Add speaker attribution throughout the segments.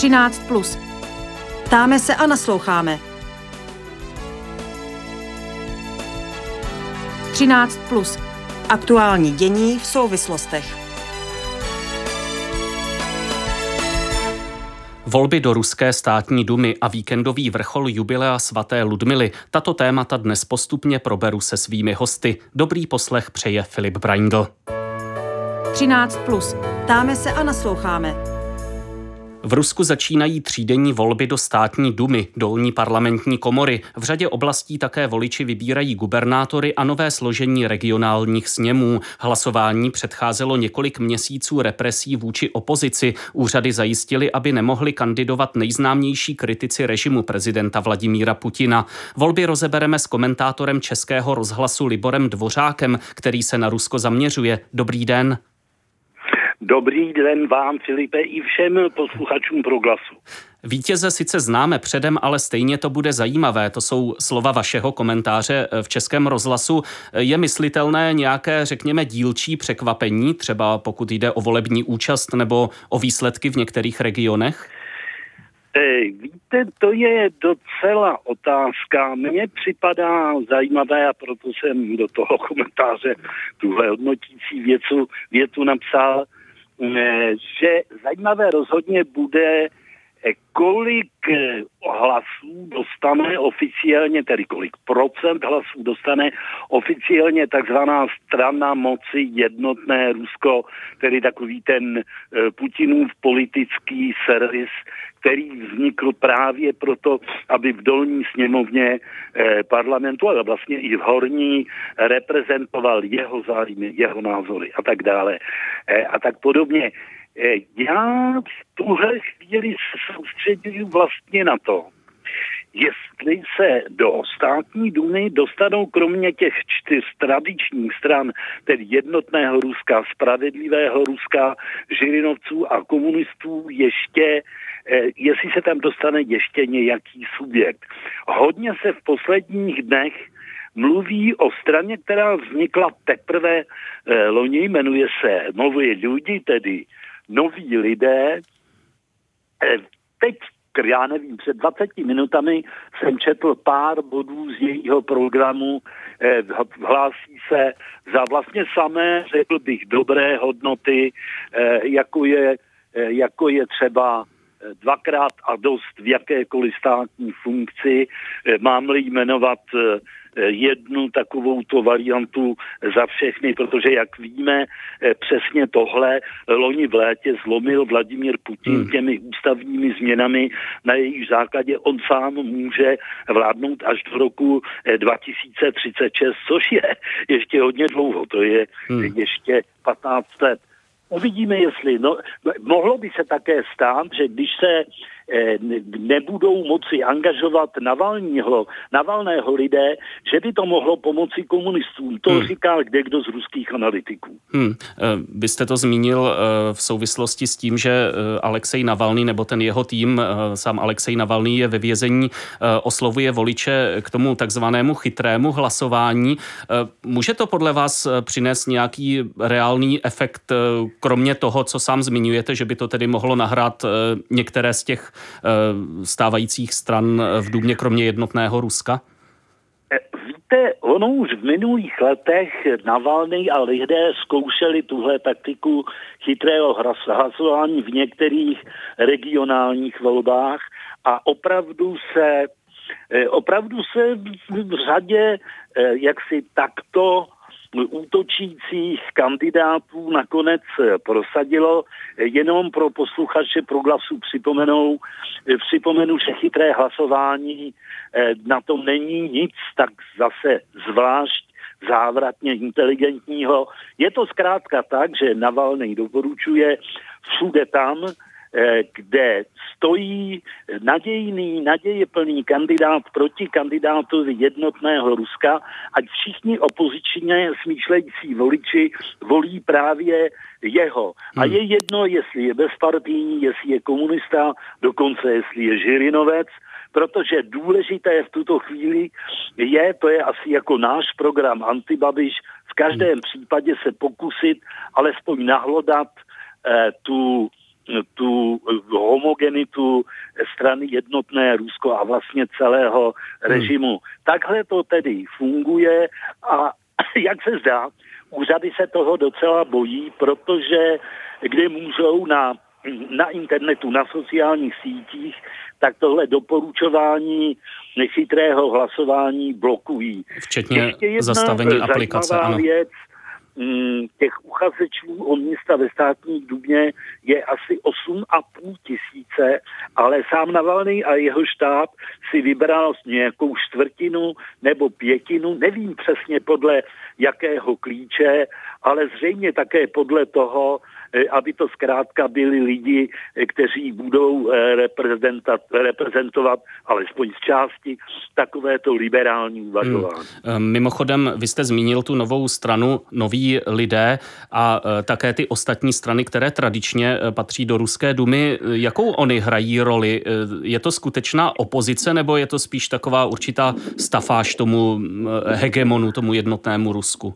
Speaker 1: 13 plus.
Speaker 2: Ptáme se a nasloucháme.
Speaker 1: 13 plus.
Speaker 2: Aktuální dění v souvislostech.
Speaker 3: Volby do ruské státní dumy a víkendový vrchol jubilea svaté Ludmily. Tato témata dnes postupně proberu se svými hosty. Dobrý poslech přeje Filip Braindl.
Speaker 1: 13 plus.
Speaker 2: Ptáme se a nasloucháme.
Speaker 3: V Rusku začínají třídenní volby do státní dumy, dolní parlamentní komory. V řadě oblastí také voliči vybírají gubernátory a nové složení regionálních sněmů. Hlasování předcházelo několik měsíců represí vůči opozici. Úřady zajistili, aby nemohli kandidovat nejznámější kritici režimu prezidenta Vladimíra Putina. Volby rozebereme s komentátorem Českého rozhlasu Liborem Dvořákem, který se na Rusko zaměřuje. Dobrý den.
Speaker 4: Dobrý den vám, Filipe, i všem posluchačům proglasu.
Speaker 3: Vítěze sice známe předem, ale stejně to bude zajímavé. To jsou slova vašeho komentáře v Českém rozhlasu. Je myslitelné nějaké, řekněme, dílčí překvapení, třeba pokud jde o volební účast nebo o výsledky v některých regionech?
Speaker 4: Víte, to je docela otázka. Mně připadá zajímavé a proto jsem do toho komentáře tuhle hodnotící věcu, větu napsal, Eh, že zajímavé rozhodně bude, eh, kolik eh, hlasů dostane oficiálně, tedy kolik procent hlasů dostane oficiálně takzvaná strana moci jednotné Rusko, tedy takový ten Putinův politický servis, který vznikl právě proto, aby v dolní sněmovně eh, parlamentu, ale vlastně i v horní reprezentoval jeho zájmy, jeho názory a tak dále eh, a tak podobně. Eh, já v tuhle chvíli se soustředuju vlastně na to, jestli se do státní dumy dostanou kromě těch čtyř tradičních stran, tedy jednotného Ruska, spravedlivého Ruska, Žirinovců a komunistů, ještě Eh, jestli se tam dostane ještě nějaký subjekt. Hodně se v posledních dnech mluví o straně, která vznikla teprve eh, loni, jmenuje se Noví lidi, tedy noví lidé. Eh, teď já nevím, před 20 minutami jsem četl pár bodů z jejího programu, hlásí se za vlastně samé, řekl bych, dobré hodnoty, jako je, jako je třeba dvakrát a dost v jakékoliv státní funkci. Eh, mám-li jmenovat eh, jednu takovou to variantu za všechny, protože jak víme, eh, přesně tohle loni v létě zlomil Vladimír Putin hmm. těmi ústavními změnami, na jejich základě on sám může vládnout až do roku 2036, což je ještě hodně dlouho, to je hmm. ještě 15 let. Uvidíme, jestli. No, mohlo by se také stát, že když se nebudou moci angažovat Navalního, Navalného lidé, že by to mohlo pomoci komunistům. To hmm. říkal kde kdo z ruských analytiků.
Speaker 3: Hmm. Eh, vy jste to zmínil eh, v souvislosti s tím, že Alexej Navalný nebo ten jeho tým, sám Alexej Navalný je ve vězení, oslovuje voliče k tomu takzvanému chytrému hlasování. Může to podle vás přinést nějaký reálný efekt, kromě toho, co sám zmiňujete, že by to tedy mohlo nahrát některé z těch Eh, stávajících stran v Důmě, kromě jednotného Ruska?
Speaker 4: Eh, víte, ono už v minulých letech Navalny a lidé zkoušeli tuhle taktiku chytrého hlasování v některých regionálních volbách a opravdu se eh, opravdu se v řadě jaksi takto útočících kandidátů nakonec prosadilo. Jenom pro posluchače proglasu připomenou, připomenu, že chytré hlasování eh, na tom není nic tak zase zvlášť závratně inteligentního. Je to zkrátka tak, že Navalny doporučuje všude tam, Eh, kde stojí nadějný, nadějeplný kandidát proti kandidátovi jednotného Ruska, ať všichni opozičně smýšlející voliči volí právě jeho. A hmm. je jedno, jestli je bezpartijní, jestli je komunista, dokonce jestli je Žirinovec, protože důležité v tuto chvíli je, to je asi jako náš program Antibabiš, v každém hmm. případě se pokusit alespoň nahlodat eh, tu tu homogenitu strany jednotné Rusko a vlastně celého režimu. Hmm. Takhle to tedy funguje a jak se zdá, úřady se toho docela bojí, protože kdy můžou na, na internetu, na sociálních sítích, tak tohle doporučování nechytrého hlasování blokují.
Speaker 3: Včetně zastavení aplikace. Ano. Věc,
Speaker 4: těch uchazečů o místa ve státní důmě je asi 8,5 tisíce, ale sám Navalny a jeho štáb si vybral nějakou čtvrtinu nebo pětinu, nevím přesně podle jakého klíče, ale zřejmě také podle toho, aby to zkrátka byli lidi, eh, kteří budou eh, reprezentovat alespoň z části takovéto liberální uvažování.
Speaker 3: Hmm. Mimochodem, vy jste zmínil tu novou stranu Noví lidé a také ty ostatní strany, které tradičně patří do Ruské dumy. Jakou oni hrají roli? Je to skutečná opozice nebo je to spíš taková určitá stafáž tomu hegemonu, tomu jednotnému Rusku?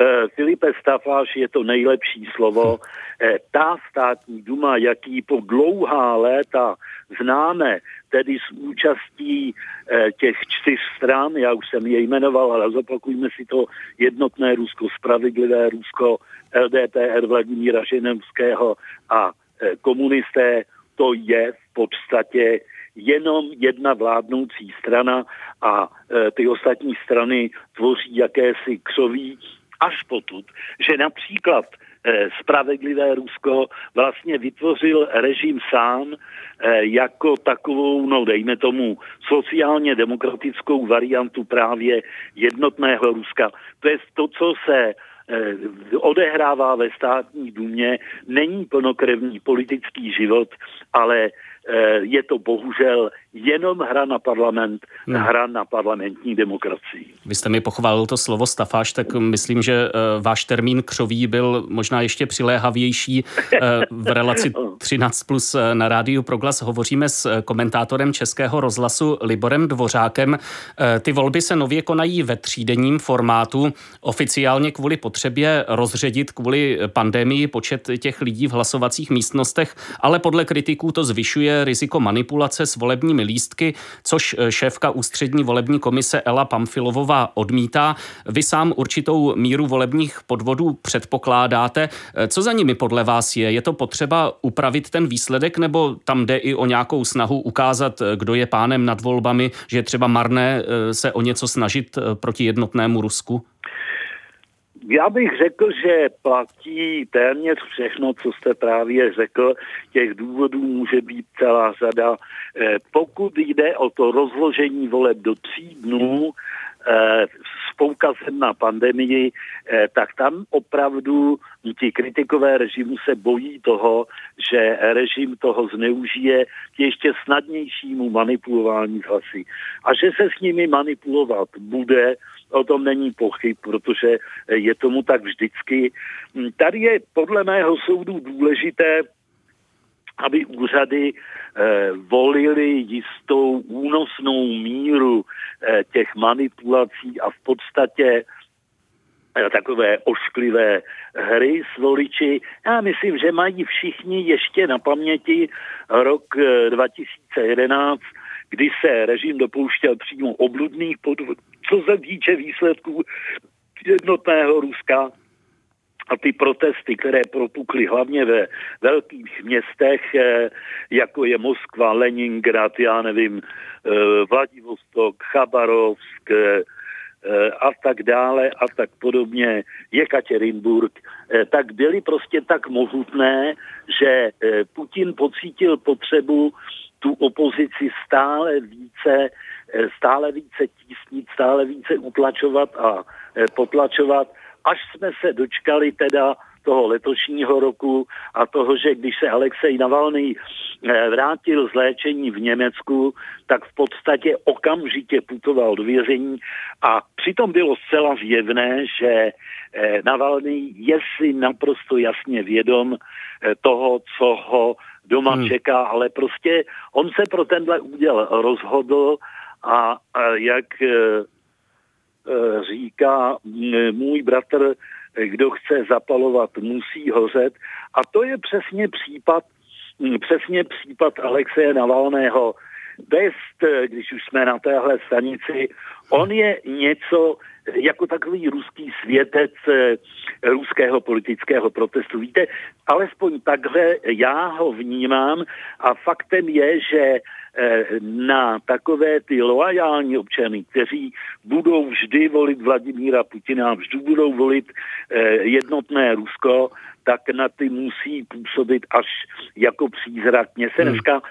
Speaker 4: Eh, Filipe Stafáš je to nejlepší slovo. Eh, ta státní duma, jaký po dlouhá léta známe, tedy s účastí eh, těch čtyř stran, já už jsem je jmenoval, ale zopakujme si to jednotné Rusko, spravedlivé Rusko, LDPR Vladimíra Ženevského a komunisté, to je v podstatě jenom jedna vládnoucí strana a ty ostatní strany tvoří jakési křoví až potud, že například eh, spravedlivé Rusko vlastně vytvořil režim sám eh, jako takovou, no dejme tomu, sociálně demokratickou variantu právě jednotného Ruska. To je to, co se eh, odehrává ve státní důmě, není plnokrevný politický život, ale je to bohužel jenom hra na parlament, hmm. hra na parlamentní demokracii.
Speaker 3: Vy jste mi pochválil to slovo stafáž, tak myslím, že eh, váš termín křoví byl možná ještě přiléhavější eh, v relaci 13 plus na rádiu Proglas. Hovoříme s komentátorem Českého rozhlasu Liborem Dvořákem. Ty volby se nově konají ve třídenním formátu. Oficiálně kvůli potřebě rozředit kvůli pandemii počet těch lidí v hlasovacích místnostech, ale podle kritiků to zvyšuje riziko manipulace s volebními lístky, což eh, šéfka ústřední volební komise Ela Pamfilovová odmítá. Vy sám určitou míru volebních podvodů předpokládáte. Eh, co za nimi podle vás je? Je to potřeba upravit ten výsledek, nebo tam jde i o nějakou snahu ukázat, eh, kdo je pánem nad volbami, že je třeba marné se o něco snažit proti jednotnému Rusku?
Speaker 4: Já bych řekl, že platí téměř všechno, co jste právě řekl. Těch důvodů může být celá řada. Eh, pokud jde o to rozložení voleb do tří dnů, eh, s poukazem na pandemii, eh, tak tam opravdu ti kritikové režimu se bojí toho, že režim toho zneužije k ještě snadnějšímu manipulování hlasy. A že se s nimi manipulovat bude, o tom není pochyb, protože je tomu tak vždycky. Tady je podle mého soudu důležité, aby úřady eh, volili jistou únosnou míru eh, těch manipulací a v podstatě eh, takové ošklivé hry s voliči. Já myslím, že mají všichni ještě na paměti rok 2011, eh, kdy se režim dopouštěl přímo obludných podvodů, co se týče výsledků jednotného Ruska a ty protesty, které propukly hlavně ve velkých městech, eh, jako je Moskva, Leningrad, já nevím, eh, Vladivostok, Chabarovsk eh, a tak dále a tak podobně, Jekaterinburg, tak byly prostě tak mohutné, že Putin pocítil potřebu tu opozici stále více, stále více tísnit, stále více utlačovat a potlačovat až jsme se dočkali teda toho letošního roku a toho, že když se Alexej Navalny eh, vrátil z léčení v Německu, tak v podstatě okamžitě putoval do vězení a přitom bylo zcela zjevné, že eh, Navalny je si naprosto jasně vědom eh, toho, co ho doma hmm. čeká, ale prostě on se pro tenhle úděl rozhodl a, jak Eh, říká můj bratr, kdo chce zapalovat, musí hořet. A to je přesně případ, přesně případ Alexeje Navalného. Best, když už jsme na téhle stanici, on je něco jako takový ruský světec ruského politického protestu. Víte, alespoň takhle já ho vnímám a faktem je, že na takové ty loajální občany, kteří budou vždy volit Vladimíra Putina, vždy budou volit eh, jednotné Rusko, tak na ty musí působit až jako přízrak. Mně se hmm. dneska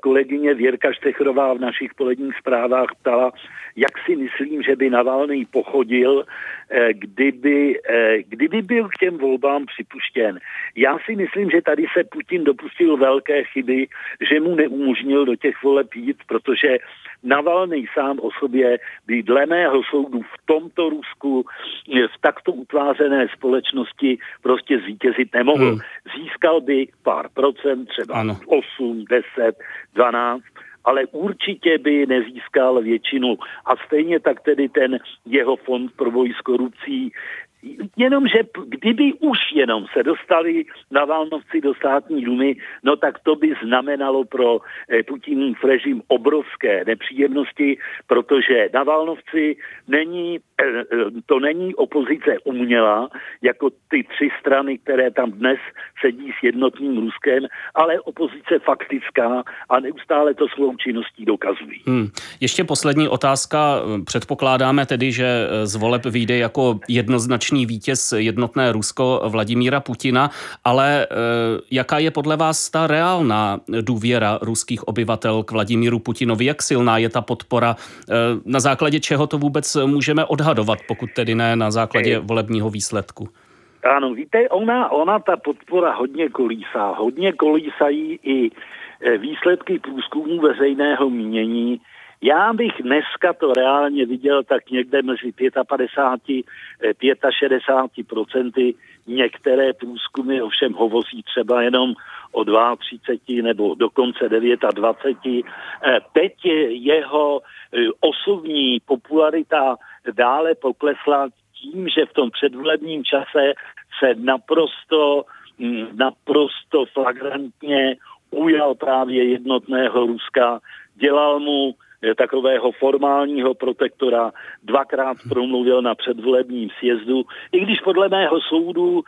Speaker 4: kolegyně Věrka Štechrová v našich poledních zprávách ptala, jak si myslím, že by Navalný pochodil, eh, kdyby, eh, kdyby byl k těm volbám připuštěn. Já si myslím, že tady se Putin dopustil velké chyby, že mu neumožnil do těch voleb jít, protože Navalný sám o sobě by dle mého soudu v tomto Rusku eh, v takto utvářené společnosti prostě zvítězit nemohl. Hmm. Získal by pár procent, třeba ano. 8, 10, 12, ale určitě by nezískal většinu. A stejně tak tedy ten jeho fond pro boj s korupcí Jenomže kdyby už jenom se dostali na Válnovci do státní dumy, no tak to by znamenalo pro eh, Putinův režim obrovské nepříjemnosti, protože na Válnovci není, eh, eh, to není opozice umělá, jako ty tři strany, které tam dnes sedí s jednotným Ruskem, ale opozice faktická a neustále to svou činností dokazují. Hmm.
Speaker 3: Ještě poslední otázka. Předpokládáme tedy, že z voleb vyjde jako jednoznačně úspěšný vítěz jednotné Rusko Vladimíra Putina, ale eh, jaká je podle vás ta reálná důvěra ruských obyvatel k Vladimíru Putinovi? Jak silná je ta podpora? Eh, na základě čeho to vůbec můžeme odhadovat, pokud tedy ne na základě volebního výsledku?
Speaker 4: Ano, víte, ona, ona ta podpora hodně kolísá. Hodně kolísají i eh, výsledky průzkumu veřejného mínění, já bych dneska to reálně viděl tak někde mezi 55 65 procenty. Některé průzkumy ovšem hovoří třeba jenom o 32 nebo dokonce 29. Eh, teď jeho eh, osobní popularita dále poklesla tím, že v tom předvolebním čase se naprosto, mm, naprosto flagrantně ujal právě jednotného Ruska, dělal mu takového formálního protektora, dvakrát promluvil na předvolebním sjezdu, i když podle mého soudu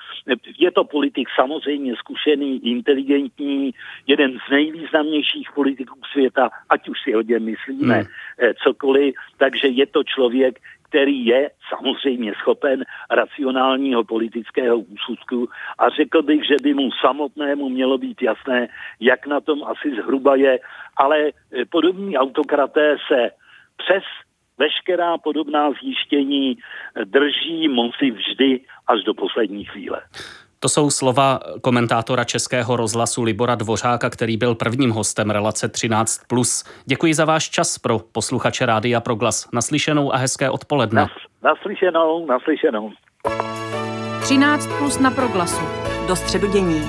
Speaker 4: je to politik samozřejmě zkušený, inteligentní, jeden z nejvýznamnějších politiků světa, ať už si o něm myslíme hmm. Eh, cokoliv, takže je to člověk, který je samozřejmě schopen racionálního politického úsudku a řekl bych, že by mu samotnému mělo být jasné, jak na tom asi zhruba je, ale eh, podobní autokraté se přes veškerá podobná zjištění drží moci vždy až do poslední chvíle.
Speaker 3: To jsou slova komentátora Českého rozhlasu Libora Dvořáka, který byl prvním hostem relace 13+. Děkuji za váš čas pro posluchače Rádia Proglas. Naslyšenou a hezké odpoledne. Nas,
Speaker 4: naslyšenou, naslyšenou.
Speaker 1: 13 plus na Proglasu.
Speaker 2: Do středu dění.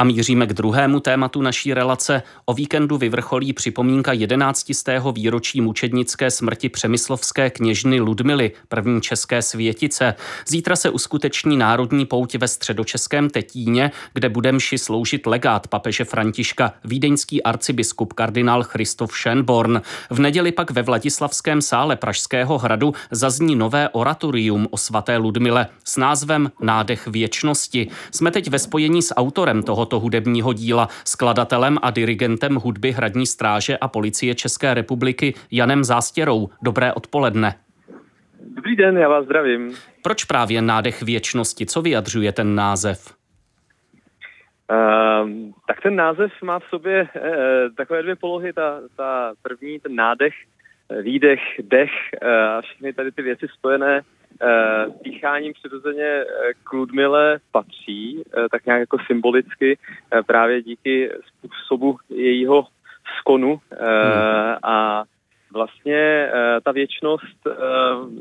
Speaker 3: A míříme k druhému tématu naší relace. O víkendu vyvrcholí připomínka 11. výročí mučednické smrti přemyslovské kněžny Ludmily, první české světice. Zítra se uskuteční národní pouť ve středočeském Tetíně, kde bude mši sloužit legát papeže Františka, vídeňský arcibiskup kardinál Christoph Schönborn. V neděli pak ve Vladislavském sále Pražského hradu zazní nové oratorium o svaté Ludmile s názvem Nádech věčnosti. Jsme teď ve spojení s autorem tohoto tohoto hudebního díla, skladatelem a dirigentem hudby Hradní stráže a policie České republiky Janem Zástěrou. Dobré odpoledne.
Speaker 5: Dobrý den, já vás zdravím.
Speaker 3: Proč právě nádech věčnosti? Co vyjadřuje ten název?
Speaker 5: Uh, tak ten název má v sobě uh, takové dvě polohy. Ta, ta první, ten nádech, eh, výdech, dech uh, a všechny tady ty věci spojené pícháním přirozeně eh, k Ludmile patří, eh, tak nějak jako symbolicky, právě díky způsobu jejího skonu. A vlastně ta věčnost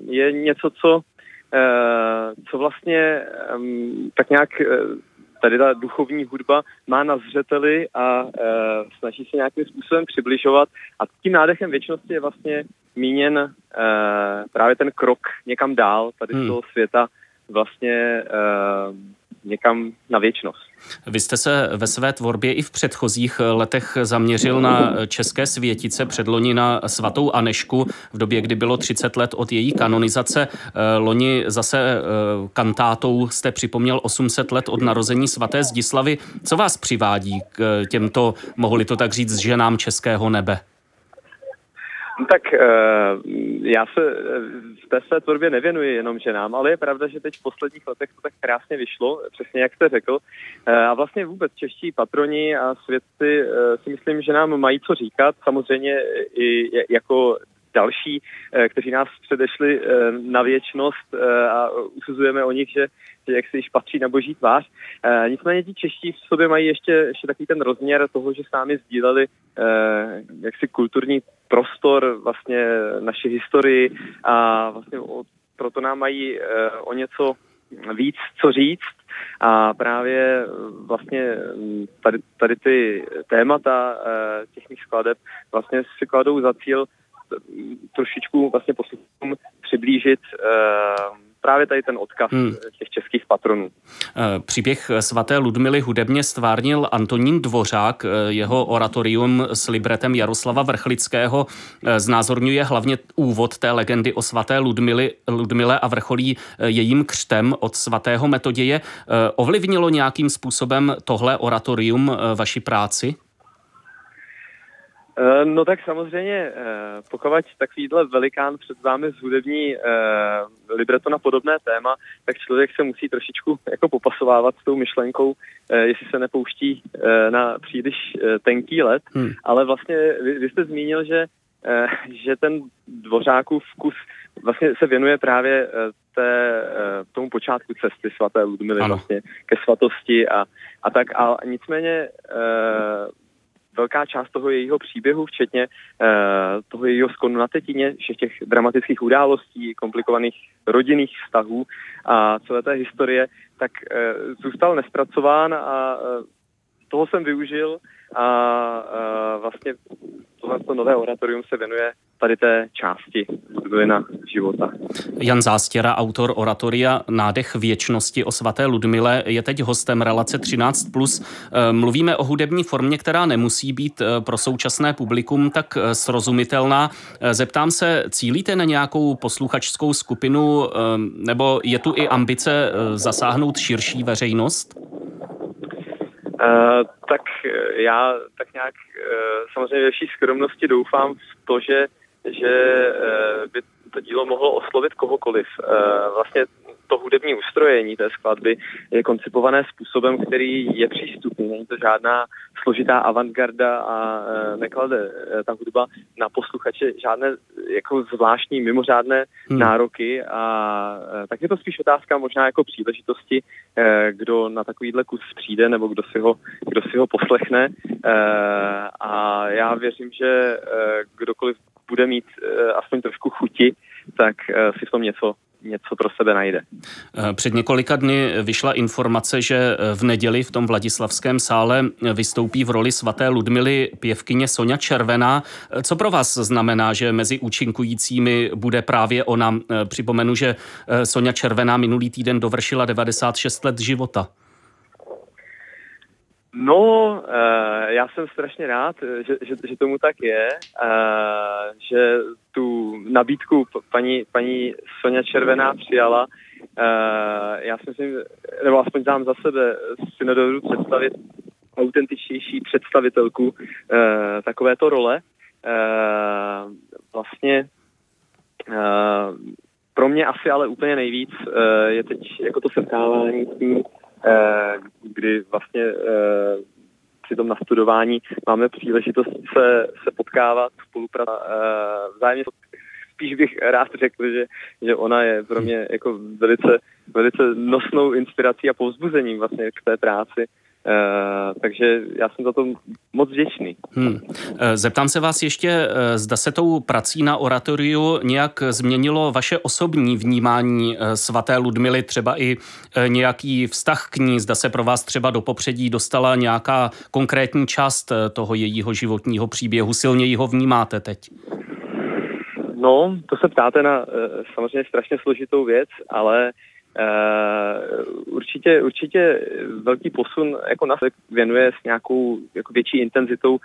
Speaker 5: je něco, co, co vlastně tak nějak tady ta duchovní hudba má na zřeteli a e, snaží se nějakým způsobem přibližovat. A tím nádechem věčnosti je vlastně míněn e, právě ten krok někam dál tady z hmm. toho světa vlastně někam na věčnost.
Speaker 3: Vy jste se ve své tvorbě i v předchozích letech zaměřil na české světice, předloni na svatou Anešku, v době, kdy bylo 30 let od její kanonizace. Loni zase kantátou jste připomněl 800 let od narození svaté Zdislavy. Co vás přivádí k těmto, mohli to tak říct, ženám českého nebe?
Speaker 5: No tak eh, já se eh, v té své tvorbě nevěnuji jenom ženám, ale je pravda, že teď v posledních letech to tak krásně vyšlo, přesně jak jste řekl. Eh, a vlastně vůbec čeští patroni a svědci si myslím, že nám mají co říkat. Samozřejmě i jako další, kteří nás předešli na věčnost a usuzujeme o nich, že, že jak se již patří na boží tvář. Nicméně ti čeští v sobě mají ještě, ještě takový ten rozměr toho, že s námi sdíleli jaksi kulturní prostor, vlastně naši historii a vlastně proto nám mají eh, o něco víc co říct a právě vlastně tady, tady ty témata eh, těch mých skladeb vlastně si kladou za cíl trošičku vlastně posluchům přiblížit uh, právě tady ten odkaz hmm. těch českých patronů.
Speaker 3: Eh, příběh svaté Ludmily hudebně stvárnil Antonín Dvořák. Eh, jeho oratorium s libretem Jaroslava Vrchlického eh, znázorňuje hlavně úvod té legendy o svaté Ludmily, Ludmile a vrcholí jejím křtem od svatého Metoděje. Ovlivnilo nějakým způsobem tohle oratorium vaši práci?
Speaker 5: Eh, no tak samozřejmě, eh, pokud takovýhle velikán před vámi zhudební eh, libreto na podobné téma, tak člověk se musí trošičku jako popasovávat s tou myšlenkou, jestli se nepouští na příliš tenký let, hmm. ale vlastně vy, vy jste zmínil, že že ten dvořákův vkus vlastně se věnuje právě té, tomu počátku cesty svaté Ludmily vlastně ke svatosti a, a tak. A nicméně velká část toho jejího příběhu, včetně uh, toho jejího skonu na tetině, všech těch dramatických událostí, komplikovaných rodinných vztahů a celé té historie, tak uh, zůstal nespracován a uh, toho jsem využil a uh, vlastně tohle to nové oratorium se věnuje tady té části Ludmilina života.
Speaker 3: Jan Zástěra, autor oratoria Nádech věčnosti o svaté Ludmile, je teď hostem relace 13+. Eh, mluvíme o hudební formě, která nemusí být eh, pro současné publikum tak eh, srozumitelná. Zeptám se, cílíte na nějakou posluchačskou skupinu nebo je tu i ambice zasáhnout širší veřejnost?
Speaker 5: Uh, tak já tak nějak uh, samozřejmě ve vší skromnosti doufám v to, že že eh, by to dílo mohlo oslovit kohokoliv. Eh, vlastně to hudební ustrojení té skladby je koncipované způsobem, který je přístupný. Není to žádná složitá avantgarda a e, neklade ta hudba na posluchače žádné jako zvláštní, mimořádné hmm. nároky a tak je to spíš otázka možná jako příležitosti, kdo na takovýhle kus přijde nebo kdo si ho, kdo si ho poslechne a já věřím, že kdokoliv bude mít e, aspoň trošku chuti, tak e, si v tom něco něco pro sebe najde.
Speaker 3: Eh, před několika dny vyšla informace, že eh, v neděli v tom Vladislavském sále vystoupí v roli svaté Ludmily pěvkyně Sonja Červená. Eh, co pro vás znamená, že mezi účinkujícími bude právě ona? Připomenu, že Sonja Červená minulý týden dovršila 96 let života.
Speaker 5: No, uh, já jsem strašně rád, že, že, že tomu tak je, uh, že tu nabídku paní, paní Sonja Červená přijala. Uh, já si myslím, nebo aspoň dám za sebe, si nedovedu představit autentičtější představitelku uh, takovéto role. Uh, vlastně uh, pro mě asi ale úplně nejvíc uh, je teď jako to setkávání s tím kdy vlastně eh, při tom nastudování máme příležitost se, se potkávat, spolupracovat, eh, vzájemně spíš bych rád řekl, že, že ona je pro mě jako velice, velice nosnou inspirací a povzbuzením vlastně k té práci. Uh, takže já jsem za to moc vděčný. Hmm.
Speaker 3: Eh, zeptám se vás ještě, eh, zda se tou prací na oratoriu nějak změnilo vaše osobní vnímání svaté Ludmily, třeba i nějaký vztah k ní, zda se pro vás třeba do popředí dostala nějaká konkrétní část toho jejího životního příběhu, silněji ho vnímáte teď?
Speaker 5: No, to se ptáte na samozřejmě strašně složitou věc, ale určitě, určitě velký posun jako nás věnuje s nějakou jako větší intenzitou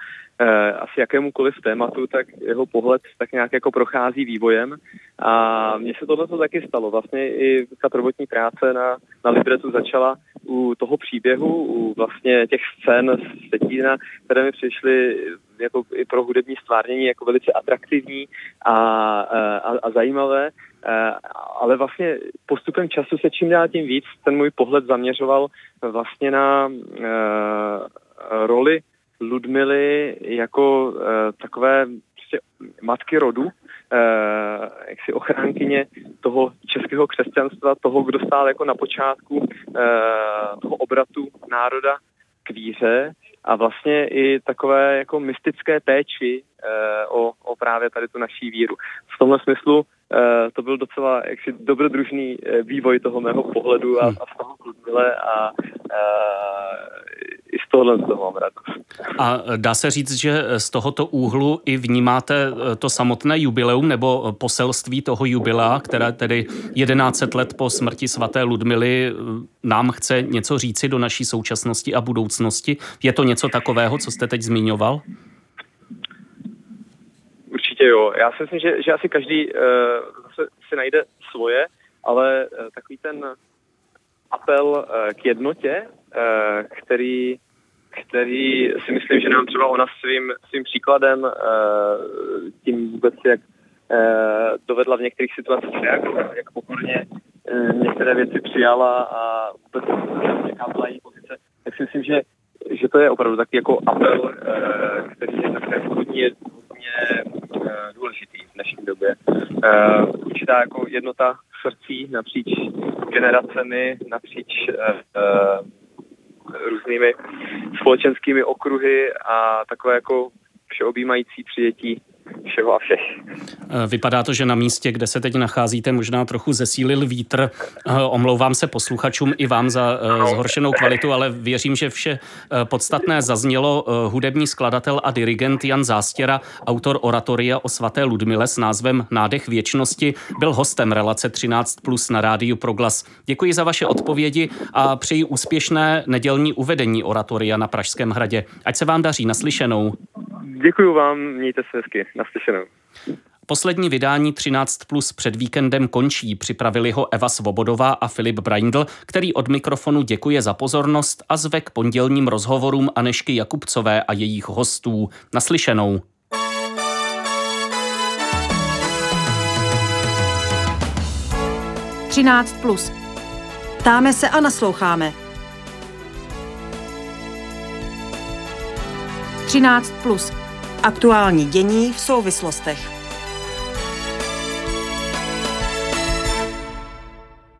Speaker 5: asi jakémukoliv tématu, tak jeho pohled tak nějak jako prochází vývojem a mně se tohle taky stalo. Vlastně i ta prvotní práce na, na Libretu začala u toho příběhu, u vlastně těch scén z Setína, které mi přišly jako i pro hudební stvárnění jako velice atraktivní a, a, a zajímavé, ale vlastně postupem času se čím dál tím víc ten můj pohled zaměřoval vlastně na uh, roli Ludmily jako uh, takové prostě matky rodu, eh, jaksi ochránkyně toho českého křesťanstva, toho, kdo stál jako na počátku eh, toho obratu národa k víře a vlastně i takové jako mystické péči eh, o, o právě tady tu naší víru. V tomhle smyslu eh, to byl docela jaksi dobrodružný eh, vývoj toho mého pohledu a, a z toho Ludmile a eh, i z tohohle z toho mám radost.
Speaker 3: A dá se říct, že z tohoto úhlu i vnímáte eh, to samotné jubileum nebo poselství toho jubilea, které tedy 11 let po smrti svaté Ludmily eh, nám chce něco říci do naší současnosti a budoucnosti. Je to něco takového, co jste teď zmiňoval?
Speaker 5: Určitě jo. Já si myslím, že, že asi každý uh, zase si najde svoje, ale uh, takový ten apel uh, k jednotě, uh, který který si myslím, že nám třeba ona svým, svým příkladem, uh, tím vůbec, jak uh, dovedla v některých situacích reagovat, jak pokorně uh, některé věci přijala a vůbec jaká byla její pozice, tak si myslím, že, že to je opravdu taky jako apel, který je také hodně, hodně uh, důležitý v dnešní době. Uh, určitá jako jednota srdcí napříč generacemi, napříč uh, různými společenskými okruhy a takové jako všeobjímající přijetí všeho a všech.
Speaker 3: Eh, vypadá to, že na místě, kde se teď nacházíte, možná trochu zesílil vítr. Eh, omlouvám se posluchačům i vám za eh, zhoršenou kvalitu, ale věřím, že vše podstatné zaznělo. Hudební skladatel a dirigent Jan Zástěra, autor oratoria o svaté Ludmile s názvem Nádech věčnosti, byl hostem relace 13 plus na rádiu Proglas. Děkuji za vaše odpovědi a přeji úspěšné nedělní uvedení oratoria na Pražském hradě. Ať se vám daří naslyšenou.
Speaker 5: Děkuji vám, mějte se hezky, naslyšenou.
Speaker 3: Poslední vydání 13 plus před víkendem končí. Připravili ho Eva Svobodová a Filip Braindl, který od mikrofonu děkuje za pozornost a zve k pondělním rozhovorům Anešky Jakubcové a jejich hostů. Naslyšenou.
Speaker 2: Třináct plus. Ptáme se a nasloucháme. 13 plus. Aktuální dění v souvislostech.